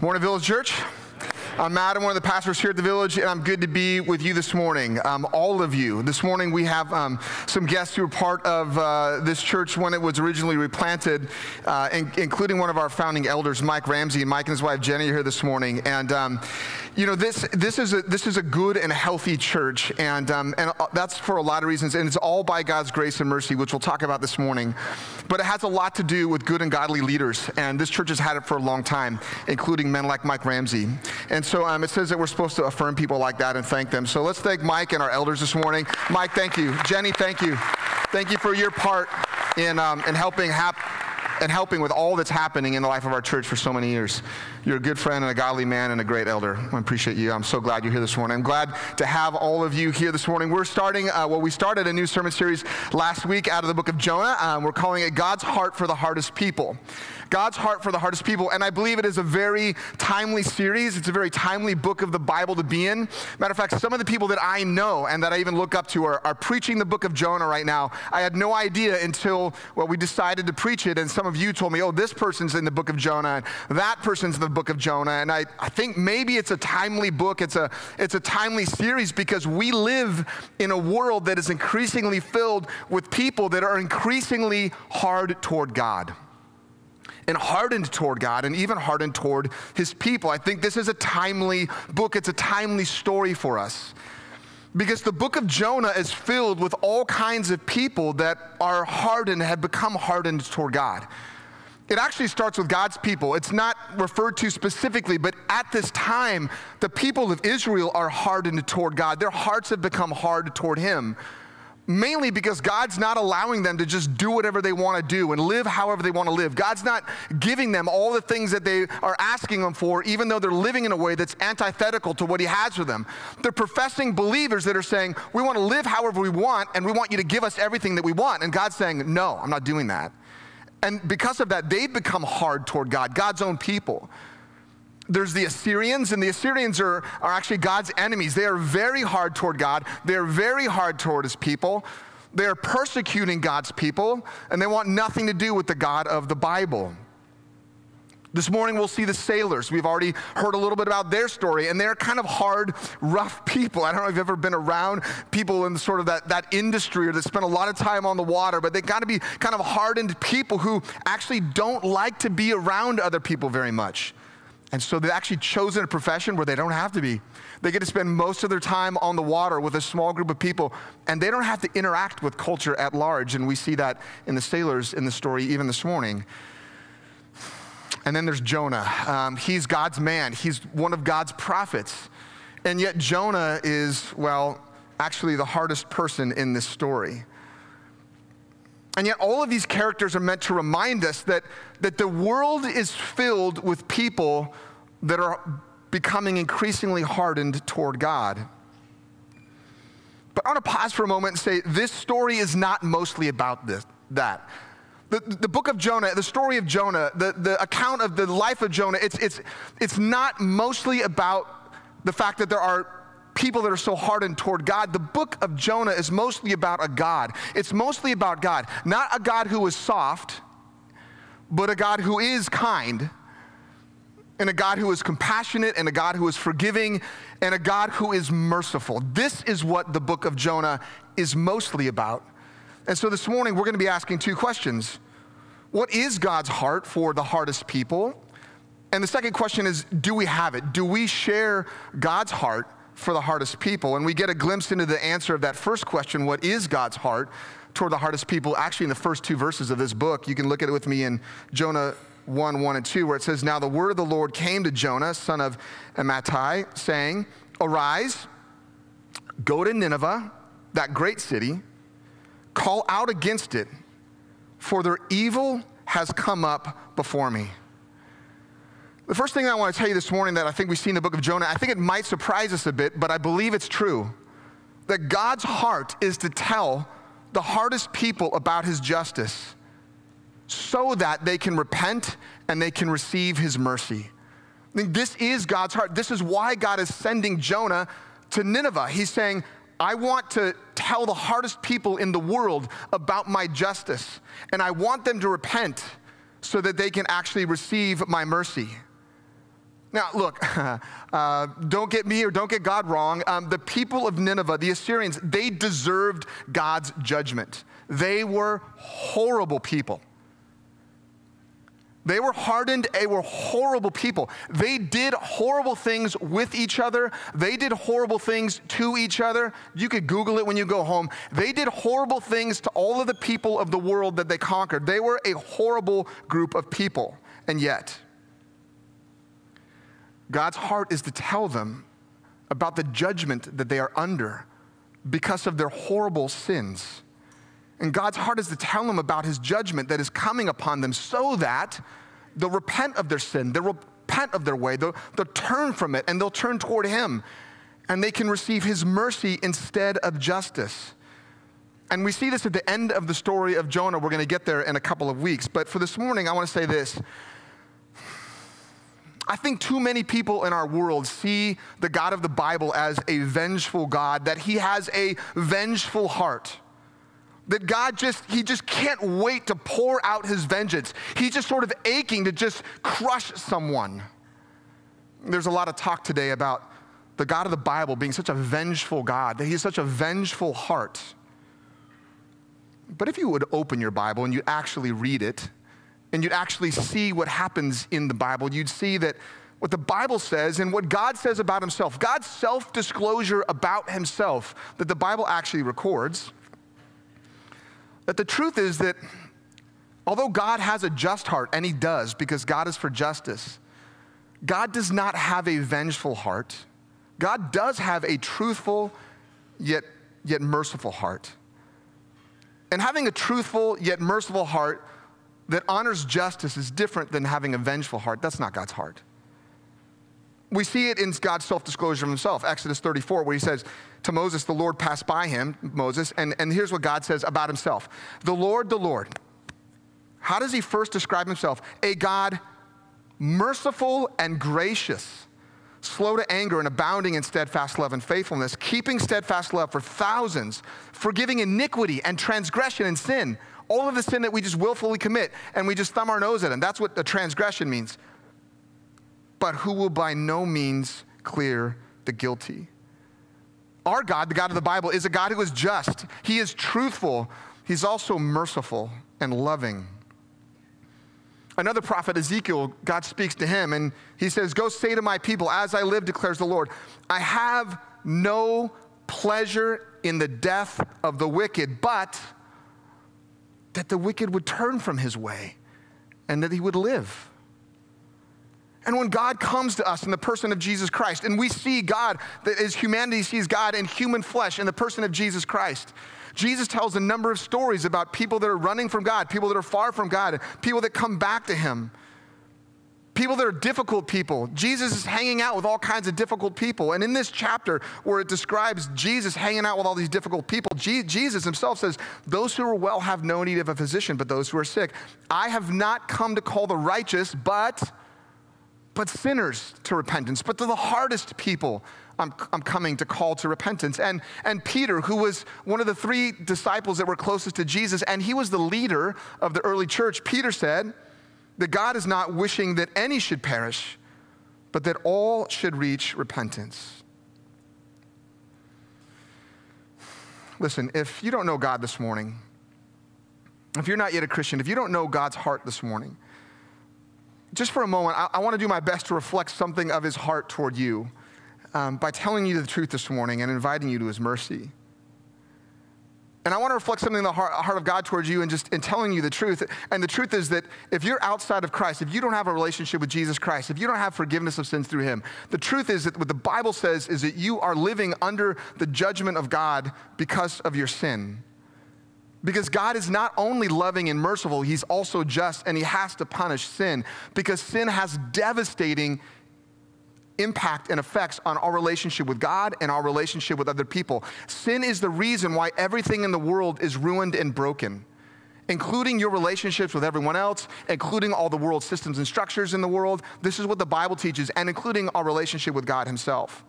Morning, Village Church. I'm Matt. One of the pastors here at the Village, and I'm good to be with you this morning. Um, all of you. This morning we have um, some guests who were part of uh, this church when it was originally replanted, uh, in, including one of our founding elders, Mike Ramsey. Mike and his wife Jenny are here this morning, and um, you know this this is a this is a good and healthy church, and um, and uh, that's for a lot of reasons, and it's all by God's grace and mercy, which we'll talk about this morning. But it has a lot to do with good and godly leaders, and this church has had it for a long time, including men like Mike Ramsey. And so um, it says that we're supposed to affirm people like that and thank them. So let's thank Mike and our elders this morning. Mike, thank you. Jenny, thank you. Thank you for your part in, um, in helping and helping with all that's happening in the life of our church for so many years. You're a good friend and a godly man and a great elder. I appreciate you. I'm so glad you're here this morning. I'm glad to have all of you here this morning. We're starting, uh, well, we started a new sermon series last week out of the book of Jonah. Um, we're calling it God's Heart for the Hardest People. God's heart for the hardest people. And I believe it is a very timely series. It's a very timely book of the Bible to be in. Matter of fact, some of the people that I know and that I even look up to are, are preaching the book of Jonah right now. I had no idea until, well, we decided to preach it. And some of you told me, oh, this person's in the book of Jonah, and that person's in the book of Jonah. And I, I think maybe it's a timely book. It's a, it's a timely series because we live in a world that is increasingly filled with people that are increasingly hard toward God and hardened toward God and even hardened toward his people. I think this is a timely book, it's a timely story for us. Because the book of Jonah is filled with all kinds of people that are hardened, have become hardened toward God. It actually starts with God's people. It's not referred to specifically, but at this time, the people of Israel are hardened toward God. Their hearts have become hard toward Him mainly because God's not allowing them to just do whatever they want to do and live however they want to live. God's not giving them all the things that they are asking them for, even though they're living in a way that's antithetical to what He has for them. They're professing believers that are saying, We want to live however we want, and we want you to give us everything that we want. And God's saying, No, I'm not doing that. And because of that, they've become hard toward God, God's own people there's the Assyrians, and the Assyrians are, are actually God's enemies. They are very hard toward God, they're very hard toward his people. They are persecuting God's people, and they want nothing to do with the God of the Bible. This morning, we'll see the sailors. We've already heard a little bit about their story, and they're kind of hard, rough people. I don't know if you've ever been around people in sort of that, that industry or that spend a lot of time on the water, but they got to be kind of hardened people who actually don't like to be around other people very much. And so they've actually chosen a profession where they don't have to be. They get to spend most of their time on the water with a small group of people, and they don't have to interact with culture at large. And we see that in the sailors in the story even this morning. And then there's Jonah. Um, he's God's man, he's one of God's prophets. And yet, Jonah is, well, actually the hardest person in this story. And yet, all of these characters are meant to remind us that, that the world is filled with people that are becoming increasingly hardened toward God. But I want to pause for a moment and say this story is not mostly about this, that. The, the book of Jonah, the story of Jonah, the, the account of the life of Jonah, it's, it's, it's not mostly about the fact that there are people that are so hardened toward God. The book of Jonah is mostly about a God. It's mostly about God, not a God who is soft, but a God who is kind, and a God who is compassionate, and a God who is forgiving, and a God who is merciful. This is what the book of Jonah is mostly about. And so this morning, we're going to be asking two questions What is God's heart for the hardest people? And the second question is Do we have it? Do we share God's heart for the hardest people. And we get a glimpse into the answer of that first question what is God's heart toward the hardest people? Actually, in the first two verses of this book, you can look at it with me in Jonah 1 1 and 2, where it says, Now the word of the Lord came to Jonah, son of Amittai, saying, Arise, go to Nineveh, that great city, call out against it, for their evil has come up before me. The first thing I want to tell you this morning that I think we see in the book of Jonah, I think it might surprise us a bit, but I believe it's true. That God's heart is to tell the hardest people about his justice so that they can repent and they can receive his mercy. I think this is God's heart. This is why God is sending Jonah to Nineveh. He's saying, I want to tell the hardest people in the world about my justice, and I want them to repent so that they can actually receive my mercy. Now, look, uh, don't get me or don't get God wrong. Um, the people of Nineveh, the Assyrians, they deserved God's judgment. They were horrible people. They were hardened, they were horrible people. They did horrible things with each other. They did horrible things to each other. You could Google it when you go home. They did horrible things to all of the people of the world that they conquered. They were a horrible group of people. And yet, God's heart is to tell them about the judgment that they are under because of their horrible sins. And God's heart is to tell them about his judgment that is coming upon them so that they'll repent of their sin, they'll repent of their way, they'll, they'll turn from it, and they'll turn toward him. And they can receive his mercy instead of justice. And we see this at the end of the story of Jonah. We're going to get there in a couple of weeks. But for this morning, I want to say this. I think too many people in our world see the God of the Bible as a vengeful God, that he has a vengeful heart that God just, he just can't wait to pour out his vengeance. He's just sort of aching to just crush someone. There's a lot of talk today about the God of the Bible being such a vengeful God, that he has such a vengeful heart. But if you would open your Bible and you actually read it, and you'd actually see what happens in the Bible, you'd see that what the Bible says and what God says about himself, God's self disclosure about himself, that the Bible actually records, that the truth is that although God has a just heart, and He does because God is for justice, God does not have a vengeful heart. God does have a truthful yet, yet merciful heart. And having a truthful yet merciful heart that honors justice is different than having a vengeful heart. That's not God's heart. We see it in God's self disclosure of himself, Exodus 34, where he says to Moses, The Lord passed by him, Moses, and, and here's what God says about himself The Lord, the Lord. How does he first describe himself? A God merciful and gracious, slow to anger and abounding in steadfast love and faithfulness, keeping steadfast love for thousands, forgiving iniquity and transgression and sin. All of the sin that we just willfully commit and we just thumb our nose at him. That's what a transgression means but who will by no means clear the guilty. Our God, the God of the Bible, is a God who is just. He is truthful. He's also merciful and loving. Another prophet, Ezekiel, God speaks to him and he says, Go say to my people, as I live, declares the Lord, I have no pleasure in the death of the wicked, but that the wicked would turn from his way and that he would live. And when God comes to us in the person of Jesus Christ, and we see God, that as humanity sees God in human flesh in the person of Jesus Christ, Jesus tells a number of stories about people that are running from God, people that are far from God, people that come back to Him, people that are difficult people. Jesus is hanging out with all kinds of difficult people. And in this chapter, where it describes Jesus hanging out with all these difficult people, Jesus himself says, Those who are well have no need of a physician, but those who are sick. I have not come to call the righteous, but but sinners to repentance. But to the hardest people, I'm, I'm coming to call to repentance. And, and Peter, who was one of the three disciples that were closest to Jesus, and he was the leader of the early church, Peter said that God is not wishing that any should perish, but that all should reach repentance. Listen, if you don't know God this morning, if you're not yet a Christian, if you don't know God's heart this morning, just for a moment, I, I want to do my best to reflect something of his heart toward you um, by telling you the truth this morning and inviting you to his mercy. And I want to reflect something in the heart, of God towards you and just in telling you the truth. And the truth is that if you're outside of Christ, if you don't have a relationship with Jesus Christ, if you don't have forgiveness of sins through him, the truth is that what the Bible says is that you are living under the judgment of God because of your sin. Because God is not only loving and merciful, He's also just and He has to punish sin because sin has devastating impact and effects on our relationship with God and our relationship with other people. Sin is the reason why everything in the world is ruined and broken, including your relationships with everyone else, including all the world systems and structures in the world. This is what the Bible teaches, and including our relationship with God Himself.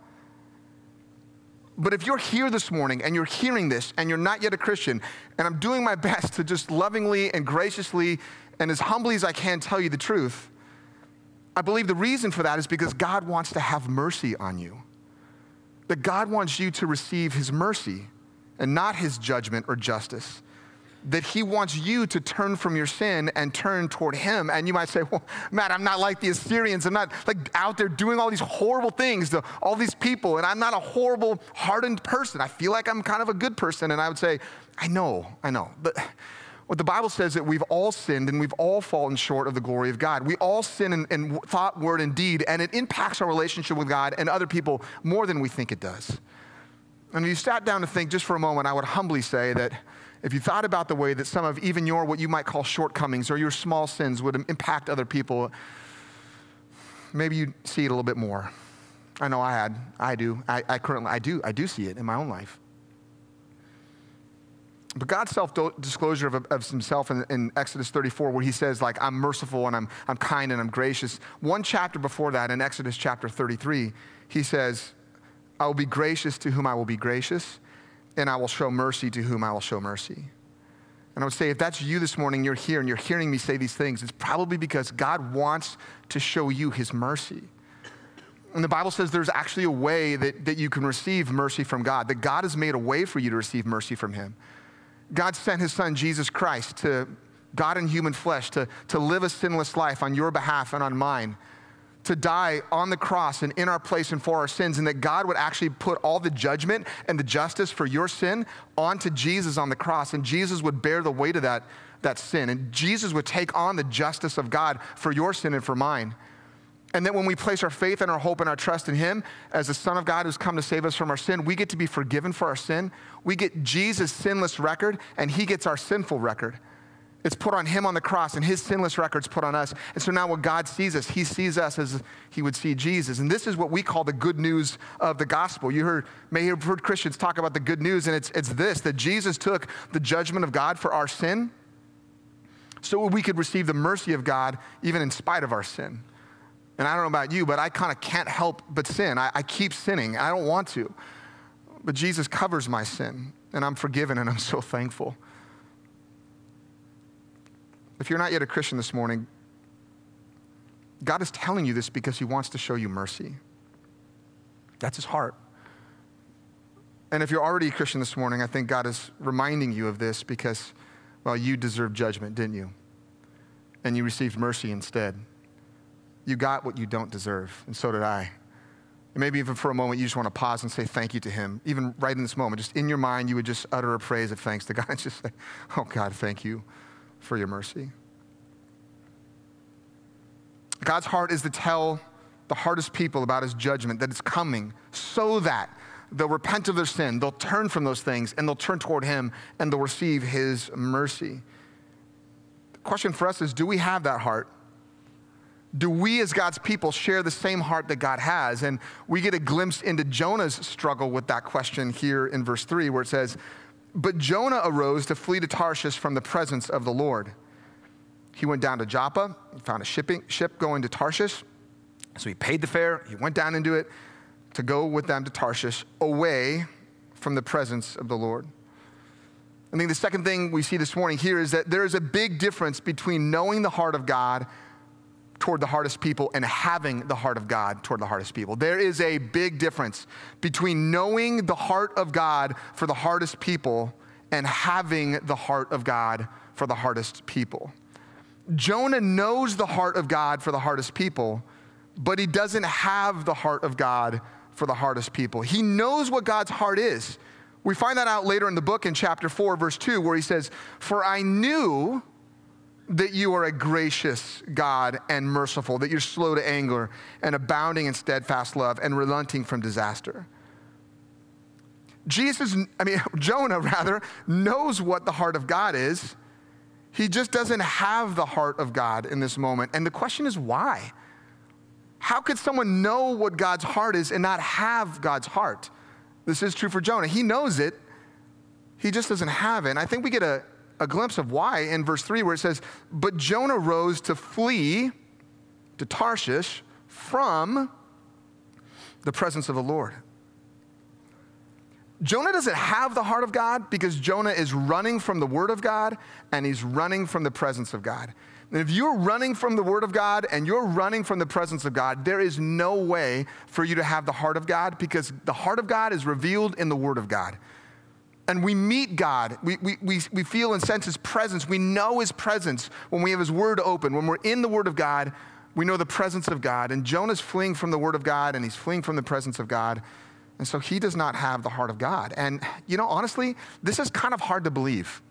But if you're here this morning and you're hearing this and you're not yet a Christian, and I'm doing my best to just lovingly and graciously and as humbly as I can tell you the truth, I believe the reason for that is because God wants to have mercy on you. That God wants you to receive his mercy and not his judgment or justice. That he wants you to turn from your sin and turn toward him. And you might say, well, Matt, I'm not like the Assyrians. I'm not like out there doing all these horrible things to all these people. And I'm not a horrible, hardened person. I feel like I'm kind of a good person. And I would say, I know, I know. But what the Bible says that we've all sinned and we've all fallen short of the glory of God. We all sin in, in, thought, word, and deed, and it impacts our relationship with God and other people more than we think it does. And if you sat down to think just for a moment, I would humbly say that if you thought about the way that some of even your what you might call shortcomings or your small sins would impact other people, maybe you'd see it a little bit more. I know I had, I do, I, I currently, I do, I do see it in my own life. But God's self disclosure of, of, himself in, in, Exodus 34, where he says, like, I'm merciful and I'm, I'm kind and I'm gracious. One chapter before that, in Exodus chapter 33, he says, I will be gracious to whom I will be gracious, and I will show mercy to whom I will show mercy. And I would say, if that's you this morning, you're here and you're hearing me say these things, it's probably because God wants to show you his mercy. And the Bible says there's actually a way that, that you can receive mercy from God, that God has made a way for you to receive mercy from him. God sent his son, Jesus Christ, to God in human flesh, to, to live a sinless life on your behalf and on mine, to die on the cross and in our place and for our sins, and that God would actually put all the judgment and the justice for your sin onto Jesus on the cross, and Jesus would bear the weight of that, that sin, and Jesus would take on the justice of God for your sin and for mine. And that when we place our faith and our hope and our trust in Him as the Son of God who's come to save us from our sin, we get to be forgiven for our sin. We get Jesus' sinless record, and He gets our sinful record. It's put on Him on the cross, and His sinless record's put on us. And so now when God sees us, He sees us as He would see Jesus. And this is what we call the good news of the gospel. You heard, may have heard Christians talk about the good news, and it's, it's this that Jesus took the judgment of God for our sin so we could receive the mercy of God even in spite of our sin. And I don't know about you, but I kind of can't help but sin. I, I keep sinning. I don't want to. But Jesus covers my sin, and I'm forgiven, and I'm so thankful. If you're not yet a Christian this morning, God is telling you this because He wants to show you mercy. That's His heart. And if you're already a Christian this morning, I think God is reminding you of this because, well, you deserved judgment, didn't you? And you received mercy instead you got what you don't deserve, and so did I. And maybe even for a moment, you just want to pause and say thank you to Him. Even right in this moment, just in your mind, you would just utter a praise of thanks to God and just say, Oh, God, thank you for your mercy. God's heart is to tell the hardest people about His judgment that it's coming so that they'll repent of their sin, they'll turn from those things, and they'll turn toward Him and they'll receive His mercy. The question for us is do we have that heart? Do we as God's people share the same heart that God has? And we get a glimpse into Jonah's struggle with that question here in verse 3, where it says, But Jonah arose to flee to Tarshish from the presence of the Lord. He went down to Joppa, found a shipping, ship going to Tarshish. So he paid the fare, he went down into it to go with them to Tarshish, away from the presence of the Lord. I think the second thing we see this morning here is that there is a big difference between knowing the heart of God toward the hardest people and having the heart of God toward the hardest people. There is a big difference between knowing the heart of God for the hardest people and having the heart of God for the hardest people. Jonah knows the heart of God for the hardest people, but he doesn't have the heart of God for the hardest people. He knows what God's heart is. We find that out later in the book in chapter 4, verse 2, where he says, For I knew that you are a gracious God and merciful, that you're slow to anger and abounding in steadfast love and relenting from disaster. Jesus, I mean, Jonah rather, knows what the heart of God is. He just doesn't have the heart of God in this moment. And the question is why? How could someone know what God's heart is and not have God's heart? This is true for Jonah. He knows it, he just doesn't have it. And I think we get a, a glimpse of why in verse 3, where it says, But Jonah rose to flee to Tarshish from the presence of the Lord. Jonah doesn't have the heart of God because Jonah is running from the word of God and he's running from the presence of God. And if you're running from the word of God and you're running from the presence of God, there is no way for you to have the heart of God because the heart of God is revealed in the word of God. And we meet God. We, we, we, we feel and sense his presence. We know his presence when we have his word open. When we're in the word of God, we know the presence of God. And Jonah's fleeing from the word of God and he's fleeing from the presence of God. And so he does not have the heart of God. And, you know, honestly, this is kind of hard to believe.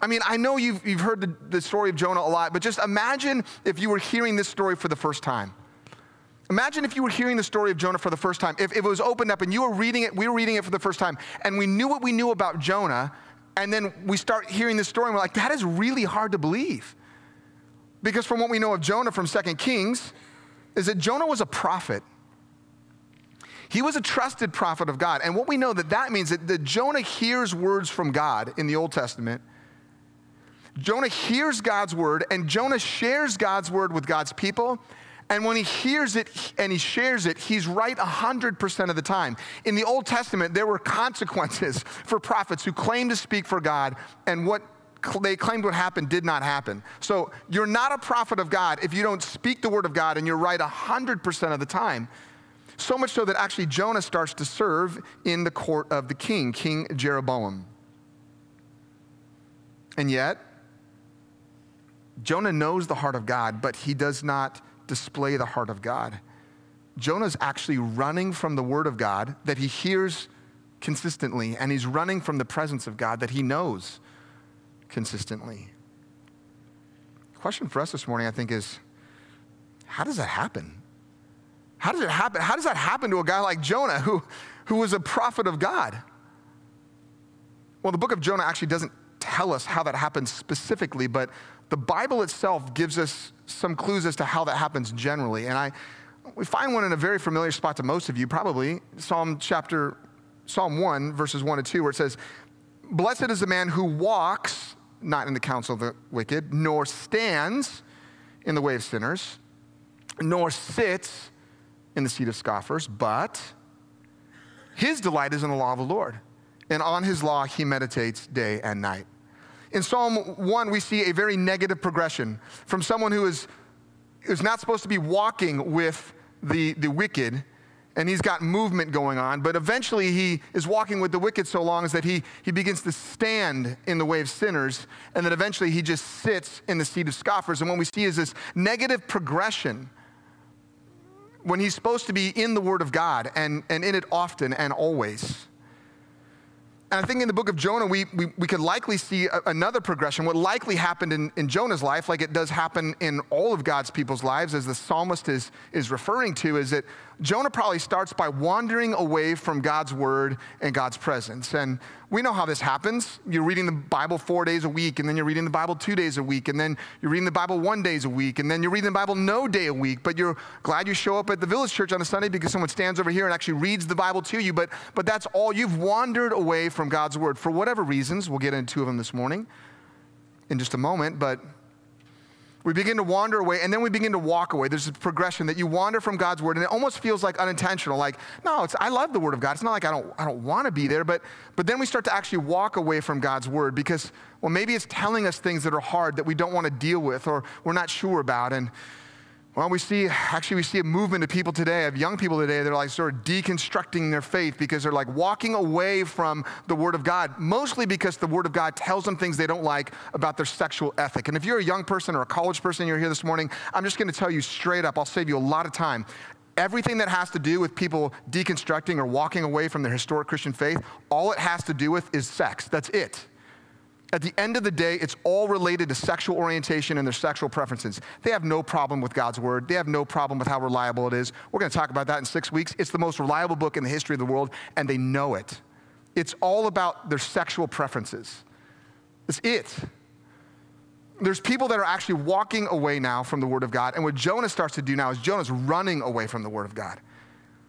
I mean, I know you've, you've heard the, the story of Jonah a lot, but just imagine if you were hearing this story for the first time. Imagine if you were hearing the story of Jonah for the first time. If, if, it was opened up and you were reading it, we were reading it for the first time, and we knew what we knew about Jonah, and then we start hearing this story, and we're like, that is really hard to believe. Because from what we know of Jonah from Second Kings, is that Jonah was a prophet. He was a trusted prophet of God. And what we know that that means that, that Jonah hears words from God in the Old Testament. Jonah hears God's word, and Jonah shares God's word with God's people. And when he hears it and he shares it, he's right 100% of the time. In the Old Testament, there were consequences for prophets who claimed to speak for God, and what they claimed would happen did not happen. So you're not a prophet of God if you don't speak the word of God and you're right 100% of the time. So much so that actually Jonah starts to serve in the court of the king, King Jeroboam. And yet, Jonah knows the heart of God, but he does not display the heart of God. Jonah's actually running from the word of God that he hears consistently, and he's running from the presence of God that he knows consistently. The question for us this morning, I think, is how does that happen? How does it happen? How does that happen to a guy like Jonah who, who was a prophet of God? Well, the book of Jonah actually doesn't tell us how that happens specifically, but the Bible itself gives us some clues as to how that happens generally. And I, we find one in a very familiar spot to most of you, probably Psalm chapter, Psalm 1, verses 1 and 2, where it says, Blessed is the man who walks not in the counsel of the wicked, nor stands in the way of sinners, nor sits in the seat of scoffers, but his delight is in the law of the Lord. And on his law he meditates day and night. In Psalm 1, we see a very negative progression from someone who is, is not supposed to be walking with the, the wicked, and he's got movement going on, but eventually he is walking with the wicked so long as that he, he begins to stand in the way of sinners, and then eventually he just sits in the seat of scoffers. And what we see is this negative progression when he's supposed to be in the Word of God and, and in it often and always. And I think in the book of Jonah, we, we, we could likely see a, another progression. What likely happened in, in Jonah's life, like it does happen in all of God's people's lives, as the psalmist is, is referring to, is that Jonah probably starts by wandering away from God's word and God's presence. And we know how this happens. You're reading the Bible four days a week, and then you're reading the Bible two days a week, and then you're reading the Bible one days a week, and then you're reading the Bible no day a week. But you're glad you show up at the village church on a Sunday because someone stands over here and actually reads the Bible to you. But, but that's all. You've wandered away from God's word for whatever reasons. We'll get into two of them this morning in just a moment. But we begin to wander away and then we begin to walk away. There's a progression that you wander from God's word and it almost feels like unintentional. Like, no, it's, I love the word of God. It's not like I don't, I don't want to be there, but, but then we start to actually walk away from God's word because, well, maybe it's telling us things that are hard that we don't want to deal with or we're not sure about. And well, we see, actually, we see a movement of people today, of young people today, they're like sort of deconstructing their faith because they're like walking away from the Word of God, mostly because the Word of God tells them things they don't like about their sexual ethic. And if you're a young person or a college person, you're here this morning, I'm just going to tell you straight up, I'll save you a lot of time. Everything that has to do with people deconstructing or walking away from their historic Christian faith, all it has to do with is sex. That's it. At the end of the day, it's all related to sexual orientation and their sexual preferences. They have no problem with God's word. They have no problem with how reliable it is. We're going to talk about that in six weeks. It's the most reliable book in the history of the world, and they know it. It's all about their sexual preferences. That's it. There's people that are actually walking away now from the word of God, and what Jonah starts to do now is Jonah's running away from the word of God.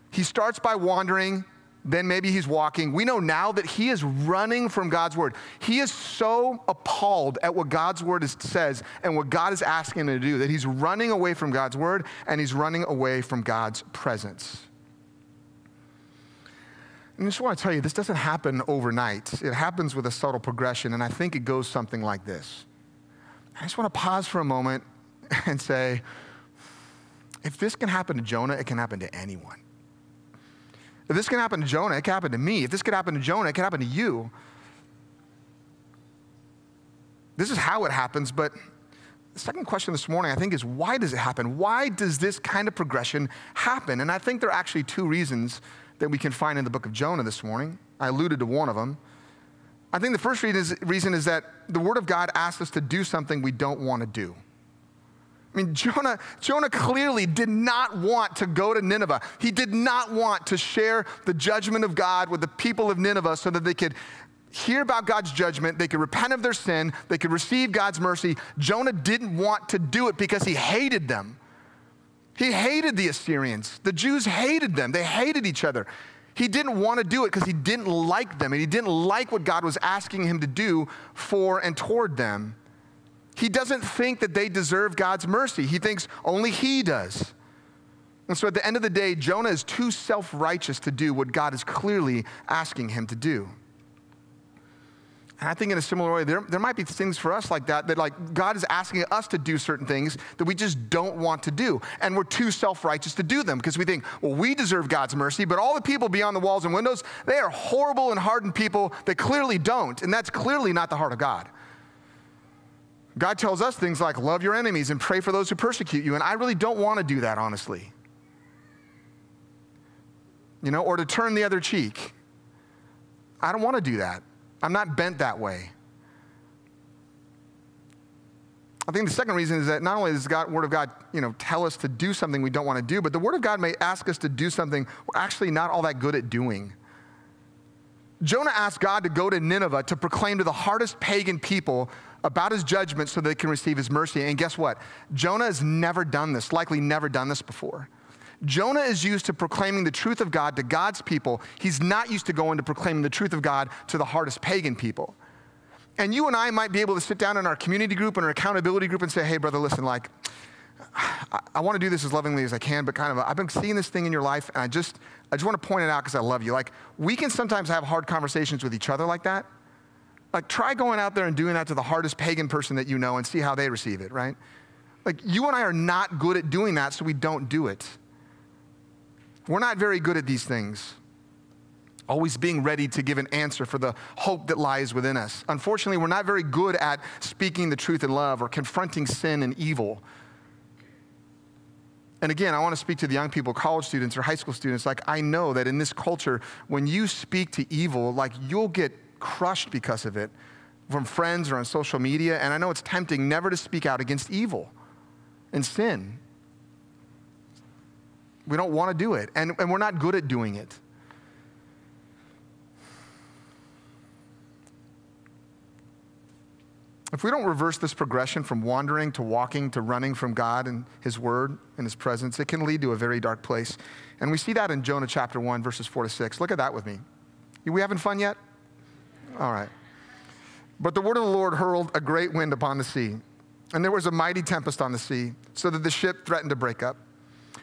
He starts by wandering then maybe he's walking. We know now that he is running from God's word. He is so appalled at what God's word is, says and what God is asking him to do that he's running away from God's word and he's running away from God's presence. And I just want to tell you, this doesn't happen overnight. It happens with a subtle progression, and I think it goes something like this. I just want to pause for a moment and say, if this can happen to Jonah, it can happen to anyone. If this can happen to Jonah, it can happen to me. If this could happen to Jonah, it can happen to you. This is how it happens, but the second question this morning, I think, is why does it happen? Why does this kind of progression happen? And I think there are actually two reasons that we can find in the book of Jonah this morning. I alluded to one of them. I think the first reason is, reason is that the Word of God asks us to do something we don't want to do. I mean, Jonah, Jonah clearly did not want to go to Nineveh. He did not want to share the judgment of God with the people of Nineveh so that they could hear about God's judgment, they could repent of their sin, they could receive God's mercy. Jonah didn't want to do it because he hated them. He hated the Assyrians. The Jews hated them, they hated each other. He didn't want to do it because he didn't like them and he didn't like what God was asking him to do for and toward them. He doesn't think that they deserve God's mercy. He thinks only he does. And so at the end of the day, Jonah is too self righteous to do what God is clearly asking him to do. And I think in a similar way, there, there might be things for us like that, that like God is asking us to do certain things that we just don't want to do. And we're too self-righteous to do them because we think, well, we deserve God's mercy, but all the people beyond the walls and windows, they are horrible and hardened people that clearly don't. And that's clearly not the heart of God. God tells us things like love your enemies and pray for those who persecute you. And I really don't want to do that, honestly. You know, or to turn the other cheek. I don't want to do that. I'm not bent that way. I think the second reason is that not only does God, Word of God, you know, tell us to do something we don't want to do, but the Word of God may ask us to do something we're actually not all that good at doing. Jonah asked God to go to Nineveh to proclaim to the hardest pagan people about his judgment so they can receive his mercy. And guess what? Jonah has never done this, likely never done this before. Jonah is used to proclaiming the truth of God to God's people. He's not used to going to proclaiming the truth of God to the hardest pagan people. And you and I might be able to sit down in our community group and our accountability group and say, hey, brother, listen, like, I, I want to do this as lovingly as I can, but kind of, I've been seeing this thing in your life, and I just, I just want to point it out because I love you. Like, we can sometimes have hard conversations with each other like that. Like, try going out there and doing that to the hardest pagan person that you know and see how they receive it, right? Like, you and I are not good at doing that, so we don't do it. We're not very good at these things. Always being ready to give an answer for the hope that lies within us. Unfortunately, we're not very good at speaking the truth in love or confronting sin and evil. And again, I want to speak to the young people, college students or high school students. Like, I know that in this culture, when you speak to evil, like, you'll get crushed because of it from friends or on social media. And I know it's tempting never to speak out against evil and sin. We don't want to do it, and, and we're not good at doing it. If we don't reverse this progression from wandering to walking to running from God and His Word and His presence, it can lead to a very dark place. And we see that in Jonah chapter 1, verses 4 to 6. Look at that with me. We having fun yet? All right. But the word of the Lord hurled a great wind upon the sea, and there was a mighty tempest on the sea, so that the ship threatened to break up.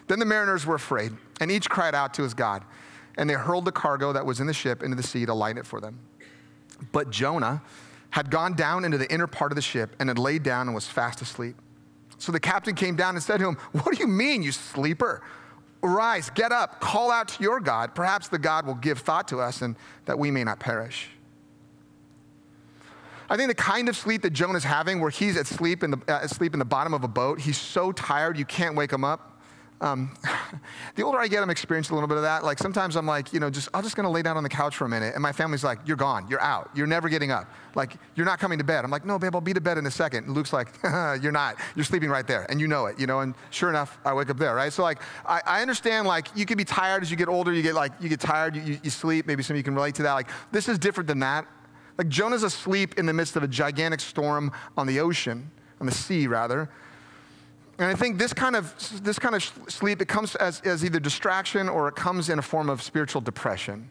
Then the mariners were afraid, and each cried out to his God. And they hurled the cargo that was in the ship into the sea to lighten it for them. But Jonah had gone down into the inner part of the ship and had laid down and was fast asleep. So the captain came down and said to him, What do you mean, you sleeper? Rise, get up, call out to your God. Perhaps the God will give thought to us and that we may not perish. I think the kind of sleep that Jonah's having, where he's asleep in the, uh, asleep in the bottom of a boat, he's so tired you can't wake him up. Um, the older I get, I'm experiencing a little bit of that. Like sometimes I'm like, you know, just I'm just gonna lay down on the couch for a minute, and my family's like, "You're gone. You're out. You're never getting up. Like you're not coming to bed." I'm like, "No, babe, I'll be to bed in a second. And Luke's like, "You're not. You're sleeping right there, and you know it. You know." And sure enough, I wake up there, right? So like, I, I understand. Like you can be tired as you get older. You get like you get tired. You, you, you sleep. Maybe some of you can relate to that. Like this is different than that. Like Jonah's asleep in the midst of a gigantic storm on the ocean, on the sea rather. And I think this kind of, this kind of sleep, it comes as, as either distraction or it comes in a form of spiritual depression.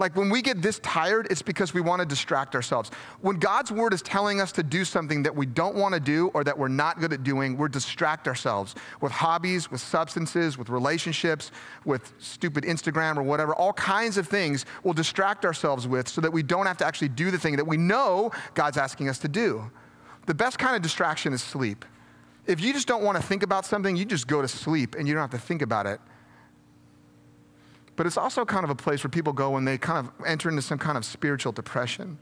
Like when we get this tired, it's because we want to distract ourselves. When God's word is telling us to do something that we don't want to do or that we're not good at doing, we're distract ourselves with hobbies, with substances, with relationships, with stupid Instagram or whatever. All kinds of things we'll distract ourselves with so that we don't have to actually do the thing that we know God's asking us to do. The best kind of distraction is sleep. If you just don't want to think about something, you just go to sleep and you don't have to think about it but it's also kind of a place where people go when they kind of enter into some kind of spiritual depression.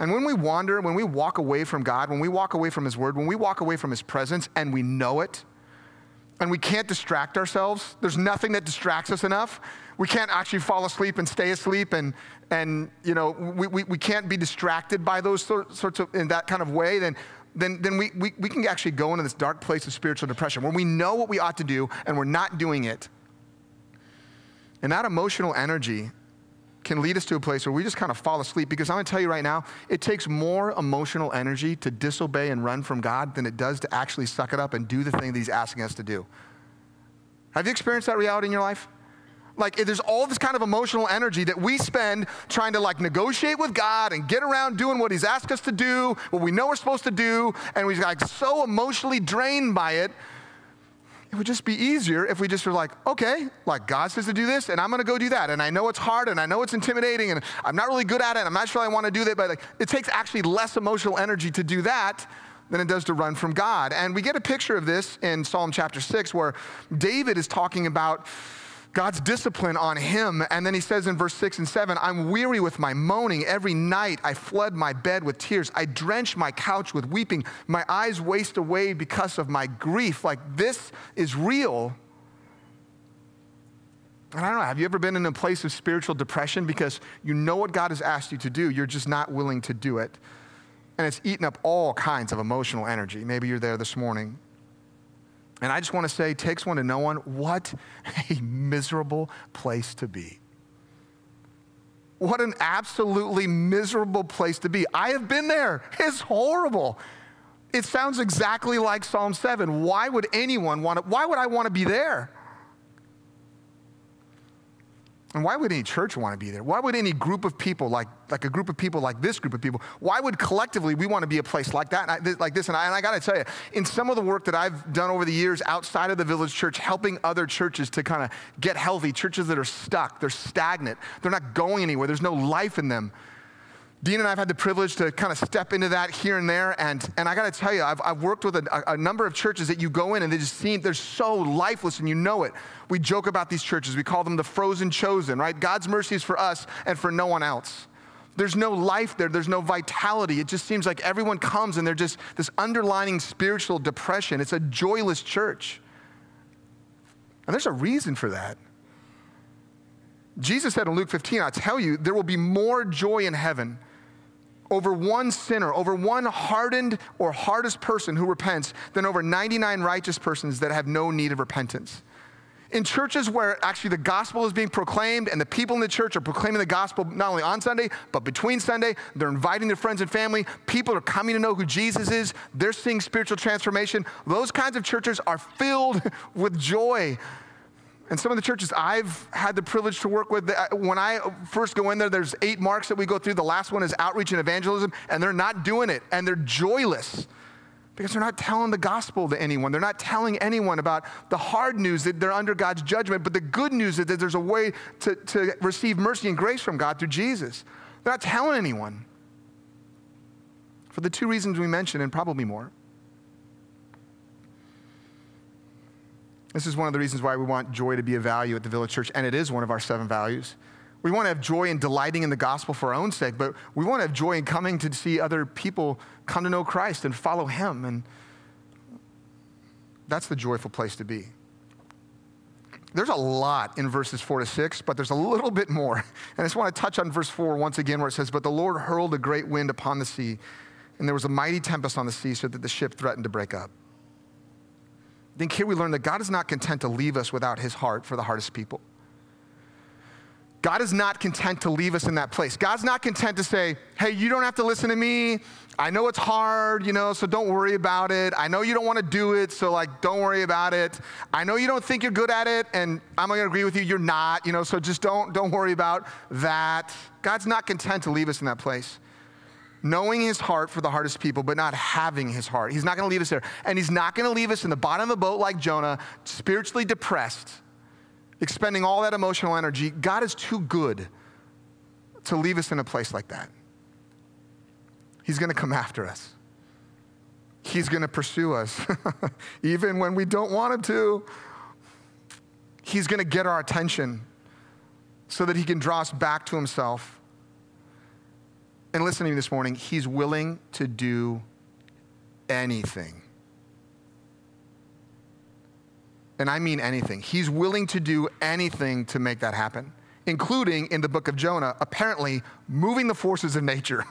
And when we wander, when we walk away from God, when we walk away from His Word, when we walk away from His presence and we know it, and we can't distract ourselves, there's nothing that distracts us enough. We can't actually fall asleep and stay asleep, and, and you know, we, we, we can't be distracted by those sorts of, in that kind of way, then, then, then we, we, we can actually go into this dark place of spiritual depression where we know what we ought to do and we're not doing it. And that emotional energy can lead us to a place where we just kind of fall asleep because I'm going to tell you right now, it takes more emotional energy to disobey and run from God than it does to actually suck it up and do the thing that He's asking us to do. Have you experienced that reality in your life? Like, there's all this kind of emotional energy that we spend trying to like negotiate with God and get around doing what He's asked us to do, what we know we're supposed to do, and we're like so emotionally drained by it it would just be easier if we just were like, okay, like God says to do this, and I'm gonna go do that. And I know it's hard, and I know it's intimidating, and I'm not really good at it, I'm not sure I wanna do that, but like, it takes actually less emotional energy to do that than it does to run from God. And we get a picture of this in Psalm chapter 6, where David is talking about God's discipline on him. And then he says in verse 6 and 7 I'm weary with my moaning. Every night I flood my bed with tears. I drench my couch with weeping. My eyes waste away because of my grief. Like this is real. And I don't know, have you ever been in a place of spiritual depression because you know what God has asked you to do, you're just not willing to do it? And it's eaten up all kinds of emotional energy. Maybe you're there this morning. And I just want to say, takes one to know one, what a miserable place to be. What an absolutely miserable place to be. I have been there. It's horrible. It sounds exactly like Psalm 7. Why would anyone want to, why would I want to be there? And why would any church want to be there? Why would any group of people, like, like a group of people like this group of people, why would collectively we want to be a place like that, I, like this? And I, I got to tell you, in some of the work that I've done over the years outside of the village church, helping other churches to kind of get healthy, churches that are stuck, they're stagnant, they're not going anywhere, there's no life in them. Dean and I have had the privilege to kind of step into that here and there. And, and I got to tell you, I've, I've worked with a, a, number of churches that you go in and they just seem, they're so lifeless and you know it. We joke about these churches. We call them the frozen chosen, right? God's mercy is for us and for no one else. There's no life there. There's no vitality. It just seems like everyone comes and they're just this underlining spiritual depression. It's a joyless church. And there's a reason for that. Jesus said in Luke 15, I tell you, there will be more joy in heaven over one sinner, over one hardened or hardest person who repents, than over 99 righteous persons that have no need of repentance. In churches where actually the gospel is being proclaimed and the people in the church are proclaiming the gospel not only on Sunday, but between Sunday, they're inviting their friends and family. People are coming to know who Jesus is. They're seeing spiritual transformation. Those kinds of churches are filled with joy and some of the churches I've had the privilege to work with, when I first go in there, there's eight marks that we go through. The last one is outreach and evangelism, and they're not doing it, and they're joyless because they're not telling the gospel to anyone. They're not telling anyone about the hard news that they're under God's judgment, but the good news is that there's a way to, to receive mercy and grace from God through Jesus. They're not telling anyone for the two reasons we mentioned, and probably more. This is one of the reasons why we want joy to be a value at the Village Church, and it is one of our seven values. We want to have joy in delighting in the gospel for our own sake, but we want to have joy in coming to see other people come to know Christ and follow Him. And that's the joyful place to be. There's a lot in verses four to six, but there's a little bit more. And I just want to touch on verse four once again, where it says, But the Lord hurled a great wind upon the sea, and there was a mighty tempest on the sea, so that the ship threatened to break up. Think here we learn that God is not content to leave us without his heart for the hardest people. God is not content to leave us in that place. God's not content to say, hey, you don't have to listen to me. I know it's hard, you know, so don't worry about it. I know you don't want to do it, so like, don't worry about it. I know you don't think you're good at it, and I'm going to agree with you, you're not, you know, so just don't, don't worry about that. God's not content to leave us in that place. Knowing his heart for the hardest people, but not having his heart. He's not going to leave us there. And he's not going to leave us in the bottom of the boat like Jonah, spiritually depressed expending all that emotional energy, God is too good to leave us in a place like that. He's going to come after us. He's going to pursue us, even when we don't want him to. He's going to get our attention so that he can draw us back to himself. And listen to me this morning, he's willing to do anything and I mean anything. He's willing to do anything to make that happen, including in the book of Jonah, apparently moving the forces of nature.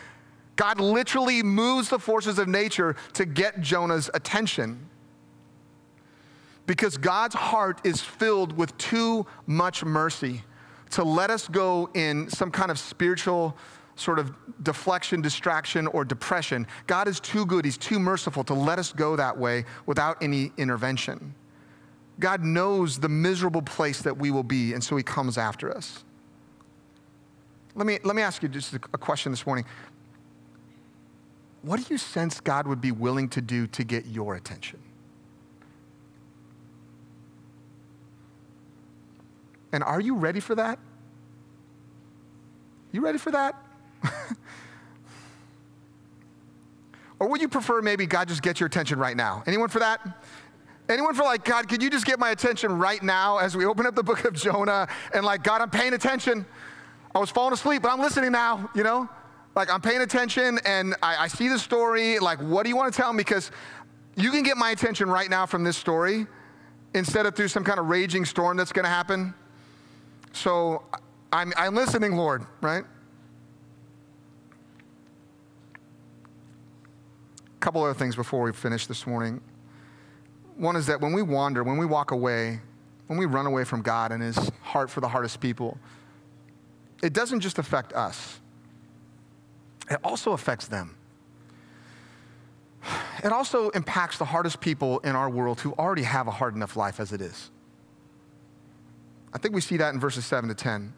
God literally moves the forces of nature to get Jonah's attention. Because God's heart is filled with too much mercy to let us go in some kind of spiritual sort of deflection, distraction, or depression. God is too good, He's too merciful to let us go that way without any intervention. God knows the miserable place that we will be, and so he comes after us. Let me, let me ask you just a question this morning. What do you sense God would be willing to do to get your attention? And are you ready for that? You ready for that? Or would you prefer maybe God just get your attention right now? Anyone for that? Anyone for like, God, could you just get my attention right now as we open up the book of Jonah and like, God, I'm paying attention. I was falling asleep, but I'm listening now, you know? Like, I'm paying attention and I, I see the story. Like, what do you want to tell me? Because you can get my attention right now from this story instead of through some kind of raging storm that's going to happen. So I'm, I'm listening, Lord, right? Couple other things before we finish this morning. One is that when we wander, when we walk away, when we run away from God and His heart for the hardest people, it doesn't just affect us, it also affects them. It also impacts the hardest people in our world who already have a hard enough life as it is. I think we see that in verses 7 to 10.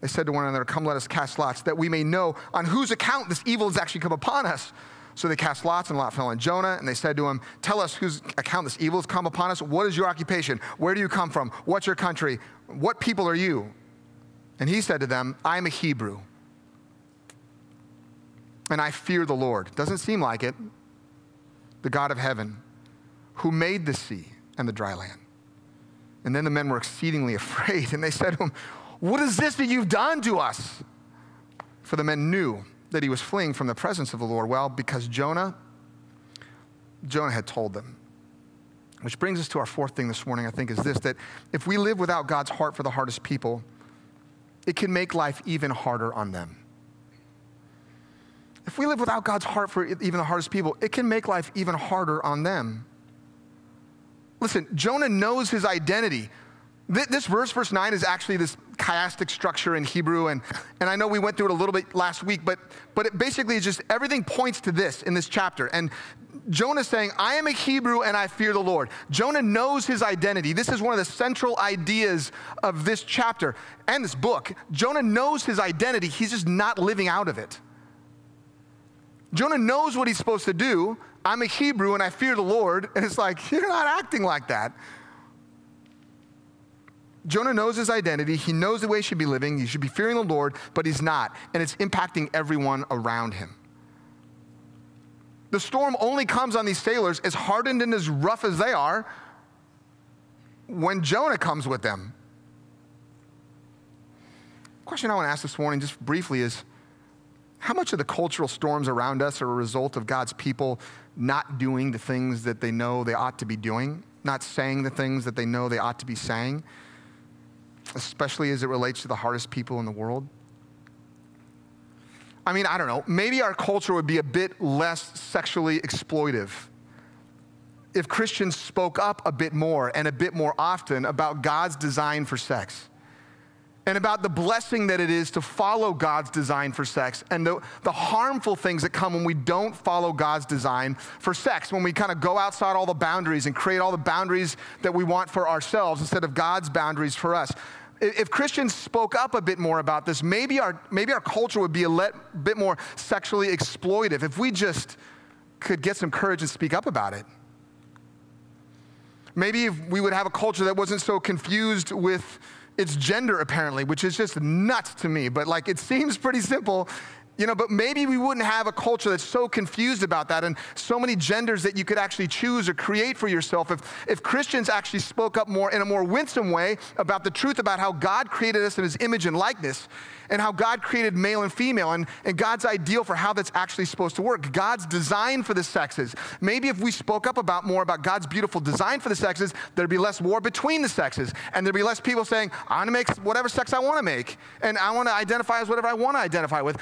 They said to one another, Come, let us cast lots, that we may know on whose account this evil has actually come upon us. So they cast lots, and lot fell on Jonah, and they said to him, Tell us whose account this evil has come upon us. What is your occupation? Where do you come from? What's your country? What people are you? And he said to them, I am a Hebrew, and I fear the Lord. Doesn't seem like it. The God of heaven, who made the sea and the dry land. And then the men were exceedingly afraid, and they said to him, What is this that you've done to us? For the men knew that he was fleeing from the presence of the Lord? Well, because Jonah, Jonah had told them. Which brings us to our fourth thing this morning, I think, is this that if we live without God's heart for the hardest people, it can make life even harder on them. If we live without God's heart for even the hardest people, it can make life even harder on them. Listen, Jonah knows his identity. This verse, verse 9, is actually this chiastic structure in Hebrew, and, and I know we went through it a little bit last week, but, but it basically is just everything points to this in this chapter. And Jonah saying, I am a Hebrew and I fear the Lord. Jonah knows his identity. This is one of the central ideas of this chapter and this book. Jonah knows his identity, he's just not living out of it. Jonah knows what he's supposed to do. I'm a Hebrew and I fear the Lord. And it's like, you're not acting like that. Jonah knows his identity. He knows the way he should be living. He should be fearing the Lord, but he's not. And it's impacting everyone around him. The storm only comes on these sailors, as hardened and as rough as they are, when Jonah comes with them. The question I want to ask this morning, just briefly, is how much of the cultural storms around us are a result of God's people not doing the things that they know they ought to be doing, not saying the things that they know they ought to be saying? Especially as it relates to the hardest people in the world? I mean, I don't know. Maybe our culture would be a bit less sexually exploitive if Christians spoke up a bit more and a bit more often about God's design for sex and about the blessing that it is to follow God's design for sex and the, the harmful things that come when we don't follow God's design for sex, when we kind of go outside all the boundaries and create all the boundaries that we want for ourselves instead of God's boundaries for us. If Christians spoke up a bit more about this, maybe our, maybe our culture would be a let, bit more sexually exploitive if we just could get some courage and speak up about it. Maybe we would have a culture that wasn't so confused with its gender, apparently, which is just nuts to me. But like, it seems pretty simple. You know, but maybe we wouldn't have a culture that's so confused about that and so many genders that you could actually choose or create for yourself if, if Christians actually spoke up more in a more winsome way about the truth about how God created us in his image and likeness and how God created male and female and, and God's ideal for how that's actually supposed to work. God's design for the sexes. Maybe if we spoke up about more about God's beautiful design for the sexes, there'd be less war between the sexes. And there'd be less people saying, I want to make whatever sex I want to make. And I want to identify as whatever I want to identify with.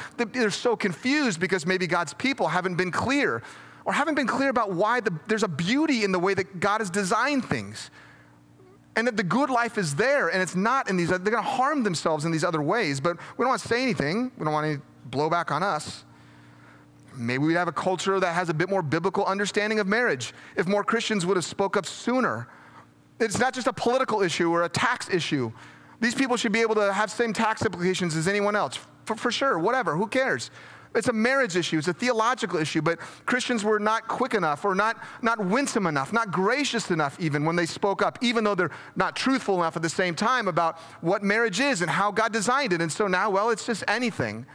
They're so confused because maybe God's people haven't been clear or haven't been clear about why the, there's a beauty in the way that God has designed things and that the good life is there and it's not in these, they're going to harm themselves in these other ways, but we don't want to say anything. We don't want any blowback on us. Maybe we'd have a culture that has a bit more biblical understanding of marriage if more Christians would have spoke up sooner. It's not just a political issue or a tax issue. These people should be able to have same tax implications as anyone else, for, for sure, whatever, who cares? It's a marriage issue, it's a theological issue, but Christians were not quick enough or not, not winsome enough, not gracious enough even when they spoke up, even though they're not truthful enough at the same time about what marriage is and how God designed it. And so now, well, it's just anything.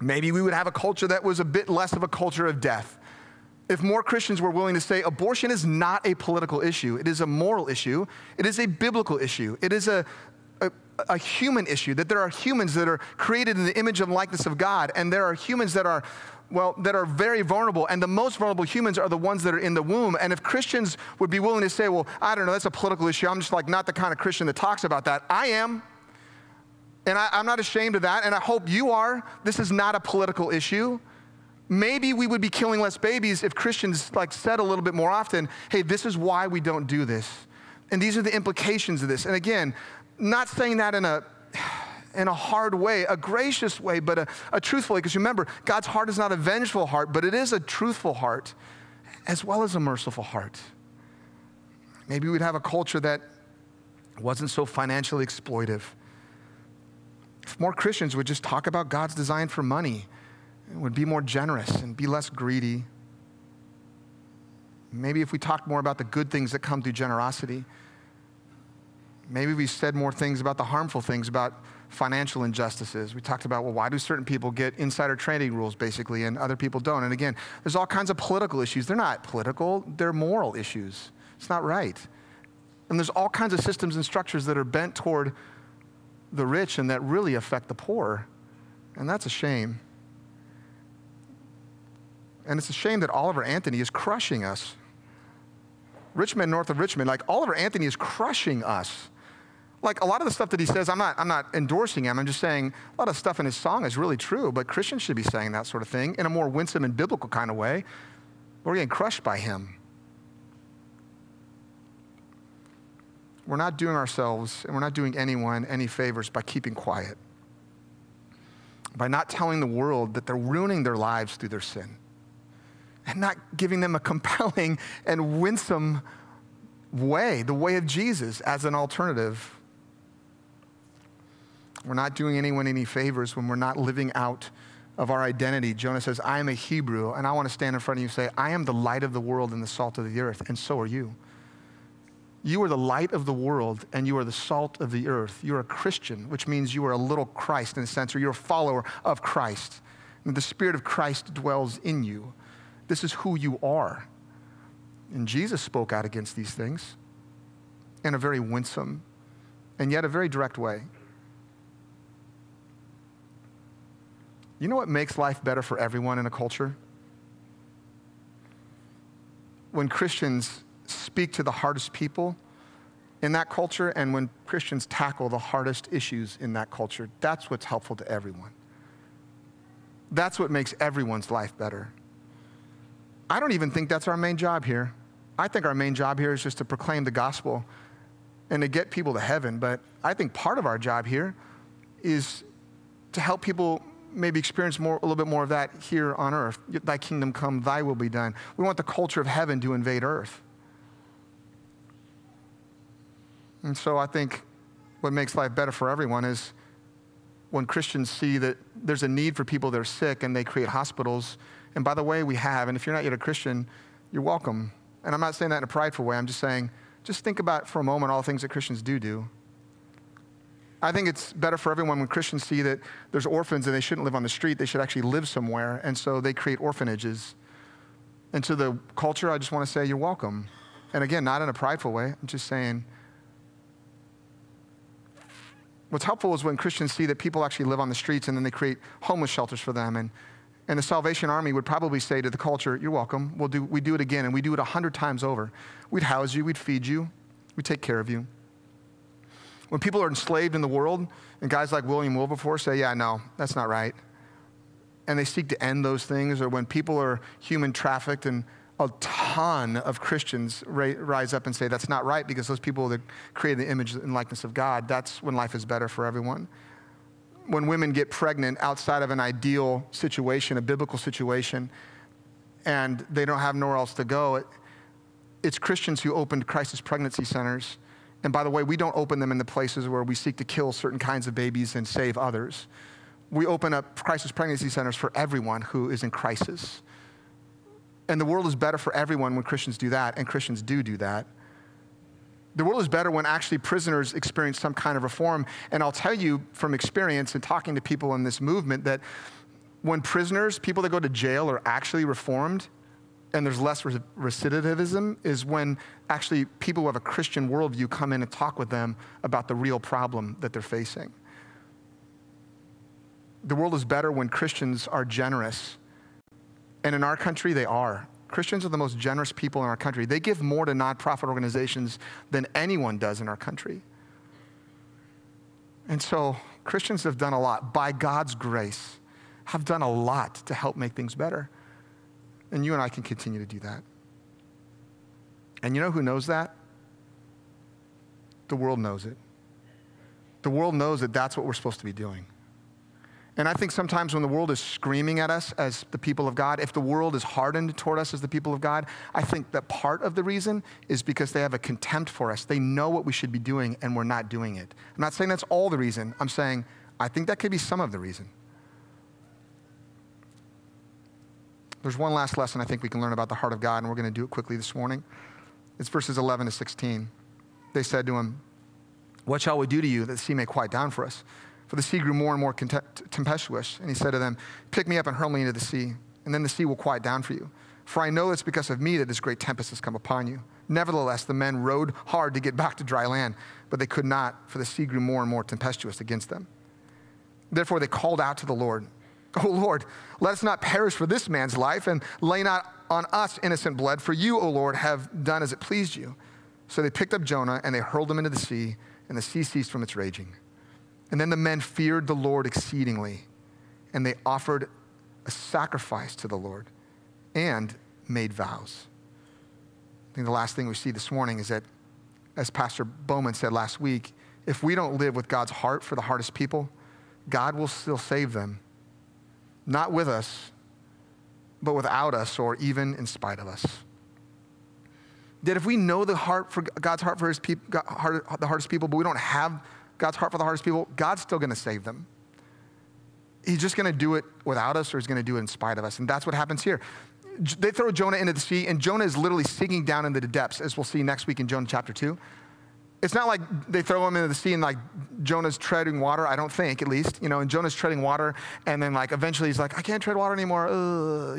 Maybe we would have a culture that was a bit less of a culture of death. If more Christians were willing to say abortion is not a political issue, it is a moral issue, it is a biblical issue, it is a, a, a human issue, that there are humans that are created in the image and likeness of God, and there are humans that are well, that are very vulnerable, and the most vulnerable humans are the ones that are in the womb. And if Christians would be willing to say, well, I don't know, that's a political issue, I'm just like not the kind of Christian that talks about that, I am. And I, am not ashamed of that, and I hope you are. This is not a political issue. Maybe we would be killing less babies if Christians like said a little bit more often, hey, this is why we don't do this. And these are the implications of this. And again, not saying that in a in a hard way, a gracious way, but a, a truthful way. Because remember, God's heart is not a vengeful heart, but it is a truthful heart as well as a merciful heart. Maybe we'd have a culture that wasn't so financially exploitive. If more Christians would just talk about God's design for money, would be more generous and be less greedy. Maybe if we talked more about the good things that come through generosity Maybe we said more things about the harmful things, about financial injustices. We talked about, well, why do certain people get insider trading rules, basically, and other people don't? And again, there's all kinds of political issues. They're not political, they're moral issues. It's not right. And there's all kinds of systems and structures that are bent toward the rich and that really affect the poor. And that's a shame. And it's a shame that Oliver Anthony is crushing us. Rich Men, north of Richmond, like Oliver Anthony is crushing us like a lot of the stuff that he says, I'm not, I'm not endorsing him. I'm just saying a lot of stuff in his song is really true, but Christians should be saying that sort of thing in a more winsome and biblical kind of way. We're getting crushed by him. We're not doing ourselves and we're not doing anyone any favors by keeping quiet, by not telling the world that they're ruining their lives through their sin, and not giving them a compelling and winsome way, the way of Jesus, as an alternative we're not doing anyone any favors when we're not living out of our identity. Jonah says, I am a Hebrew, and I want to stand in front of you and say, I am the light of the world and the salt of the earth, and so are you. You are the light of the world, and you are the salt of the earth. You're a Christian, which means you are a little Christ in a sense, or you're a follower of Christ. And the Spirit of Christ dwells in you. This is who you are. And Jesus spoke out against these things in a very winsome and yet a very direct way. You know what makes life better for everyone in a culture? When Christians speak to the hardest people in that culture and when Christians tackle the hardest issues in that culture. That's what's helpful to everyone. That's what makes everyone's life better. I don't even think that's our main job here. I think our main job here is just to proclaim the gospel and to get people to heaven. But I think part of our job here is to help people maybe experience more, a little bit more of that here on earth. Thy kingdom come, thy will be done. We want the culture of heaven to invade earth. And so I think what makes life better for everyone is when Christians see that there's a need for people that are sick and they create hospitals. And by the way, we have. And if you're not yet a Christian, you're welcome. And I'm not saying that in a prideful way. I'm just saying, just think about for a moment all the things that Christians do do. I think it's better for everyone when Christians see that there's orphans and they shouldn't live on the street. They should actually live somewhere. And so they create orphanages. And to the culture, I just want to say, you're welcome. And again, not in a prideful way. I'm just saying, what's helpful is when Christians see that people actually live on the streets and then they create homeless shelters for them. And, and the Salvation Army would probably say to the culture, You're welcome. We'll do, we do it again. And we do it a hundred times over. We'd house you, we'd feed you, we'd take care of you. When people are enslaved in the world, and guys like William Wilberforce say, yeah, no, that's not right, and they seek to end those things, or when people are human trafficked and a ton of Christians rise up and say that's not right because those people that create the image and likeness of God, that's when life is better for everyone. When women get pregnant outside of an ideal situation, a biblical situation, and they don't have nowhere else to go, it, it's Christians who opened crisis pregnancy centers and by the way, we don't open them in the places where we seek to kill certain kinds of babies and save others. We open up crisis pregnancy centers for everyone who is in crisis. And the world is better for everyone when Christians do that, and Christians do do that. The world is better when actually prisoners experience some kind of reform. And I'll tell you from experience and talking to people in this movement that when prisoners, people that go to jail, are actually reformed, and there's less recidivism is when actually people who have a Christian worldview come in and talk with them about the real problem that they're facing. The world is better when Christians are generous. And in our country, they are. Christians are the most generous people in our country. They give more to nonprofit organizations than anyone does in our country. And so Christians have done a lot by God's grace, have done a lot to help make things better. And you and I can continue to do that. And you know who knows that? The world knows it. The world knows that that's what we're supposed to be doing. And I think sometimes when the world is screaming at us as the people of God, if the world is hardened toward us as the people of God, I think that part of the reason is because they have a contempt for us. They know what we should be doing and we're not doing it. I'm not saying that's all the reason. I'm saying I think that could be some of the reason. There's one last lesson I think we can learn about the heart of God, and we're going to do it quickly this morning. It's verses 11 to 16. They said to him, What shall we do to you that the sea may quiet down for us? For the sea grew more and more tempestuous. And he said to them, Pick me up and hurl me into the sea, and then the sea will quiet down for you. For I know it's because of me that this great tempest has come upon you. Nevertheless, the men rowed hard to get back to dry land, but they could not, for the sea grew more and more tempestuous against them. Therefore, they called out to the Lord O Lord, let us not perish for this man's life, and lay not on us innocent blood, for you, O Lord, have done as it pleased you. So they picked up Jonah and they hurled him into the sea, and the sea ceased from its raging. And then the men feared the Lord exceedingly, and they offered a sacrifice to the Lord and made vows. I think the last thing we see this morning is that, as Pastor Bowman said last week, if we don't live with God's heart for the hardest people, God will still save them not with us, but without us or even in spite of us. That if we know the heart for God's heart for his people, heart, the hardest people, but we don't have God's heart for the hardest people, God's still going to save them. He's just going to do it without us or he's going to do it in spite of us. And that's what happens here. They throw Jonah into the sea, and Jonah is literally sinking down into the depths, as we'll see next week in Jonah chapter 2 it's not like they throw him into the sea and like Jonah's treading water, I don't think, at least, you know, and Jonah's treading water, and then like eventually he's like, I can't tread water anymore,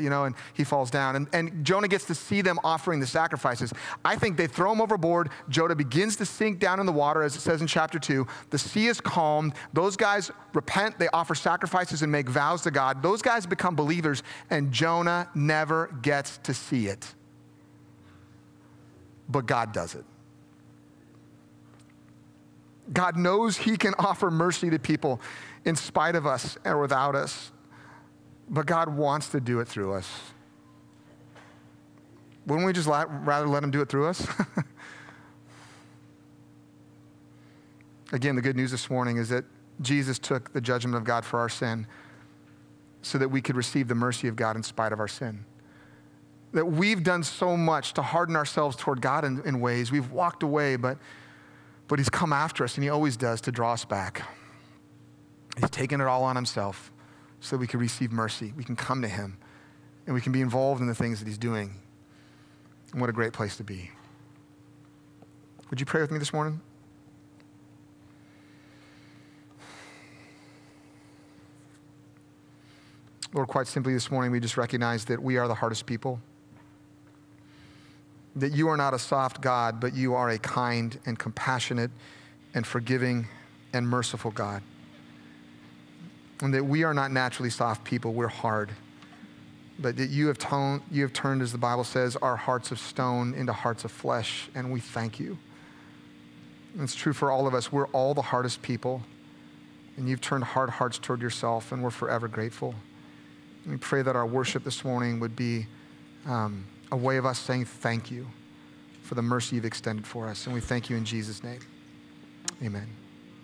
you know, and he falls down. And, and Jonah gets to see them offering the sacrifices. I think they throw him overboard. Jonah begins to sink down in the water, as it says in chapter 2. The sea is calmed. Those guys repent, they offer sacrifices and make vows to God. Those guys become believers, and Jonah never gets to see it. But God does it. God knows He can offer mercy to people in spite of us or without us, but God wants to do it through us. Wouldn't we just rather let Him do it through us? Again, the good news this morning is that Jesus took the judgment of God for our sin so that we could receive the mercy of God in spite of our sin. That we've done so much to harden ourselves toward God in, in ways. We've walked away, but, but He's come after us, and He always does to draw us back. He's taken it all on Himself so that we can receive mercy. We can come to Him, and we can be involved in the things that He's doing. And what a great place to be. Would you pray with me this morning? Lord, quite simply this morning, we just recognize that we are the hardest people. That you are not a soft God, but you are a kind and compassionate and forgiving and merciful God. And that we are not naturally soft people, we're hard. But that you have, toned, you have turned, as the Bible says, our hearts of stone into hearts of flesh, and we thank you. And it's true for all of us. We're all the hardest people, and you've turned hard hearts toward yourself, and we're forever grateful. We pray that our worship this morning would be um, a way of us saying thank you for the mercy you've extended for us. And we thank you in Jesus' name. Amen.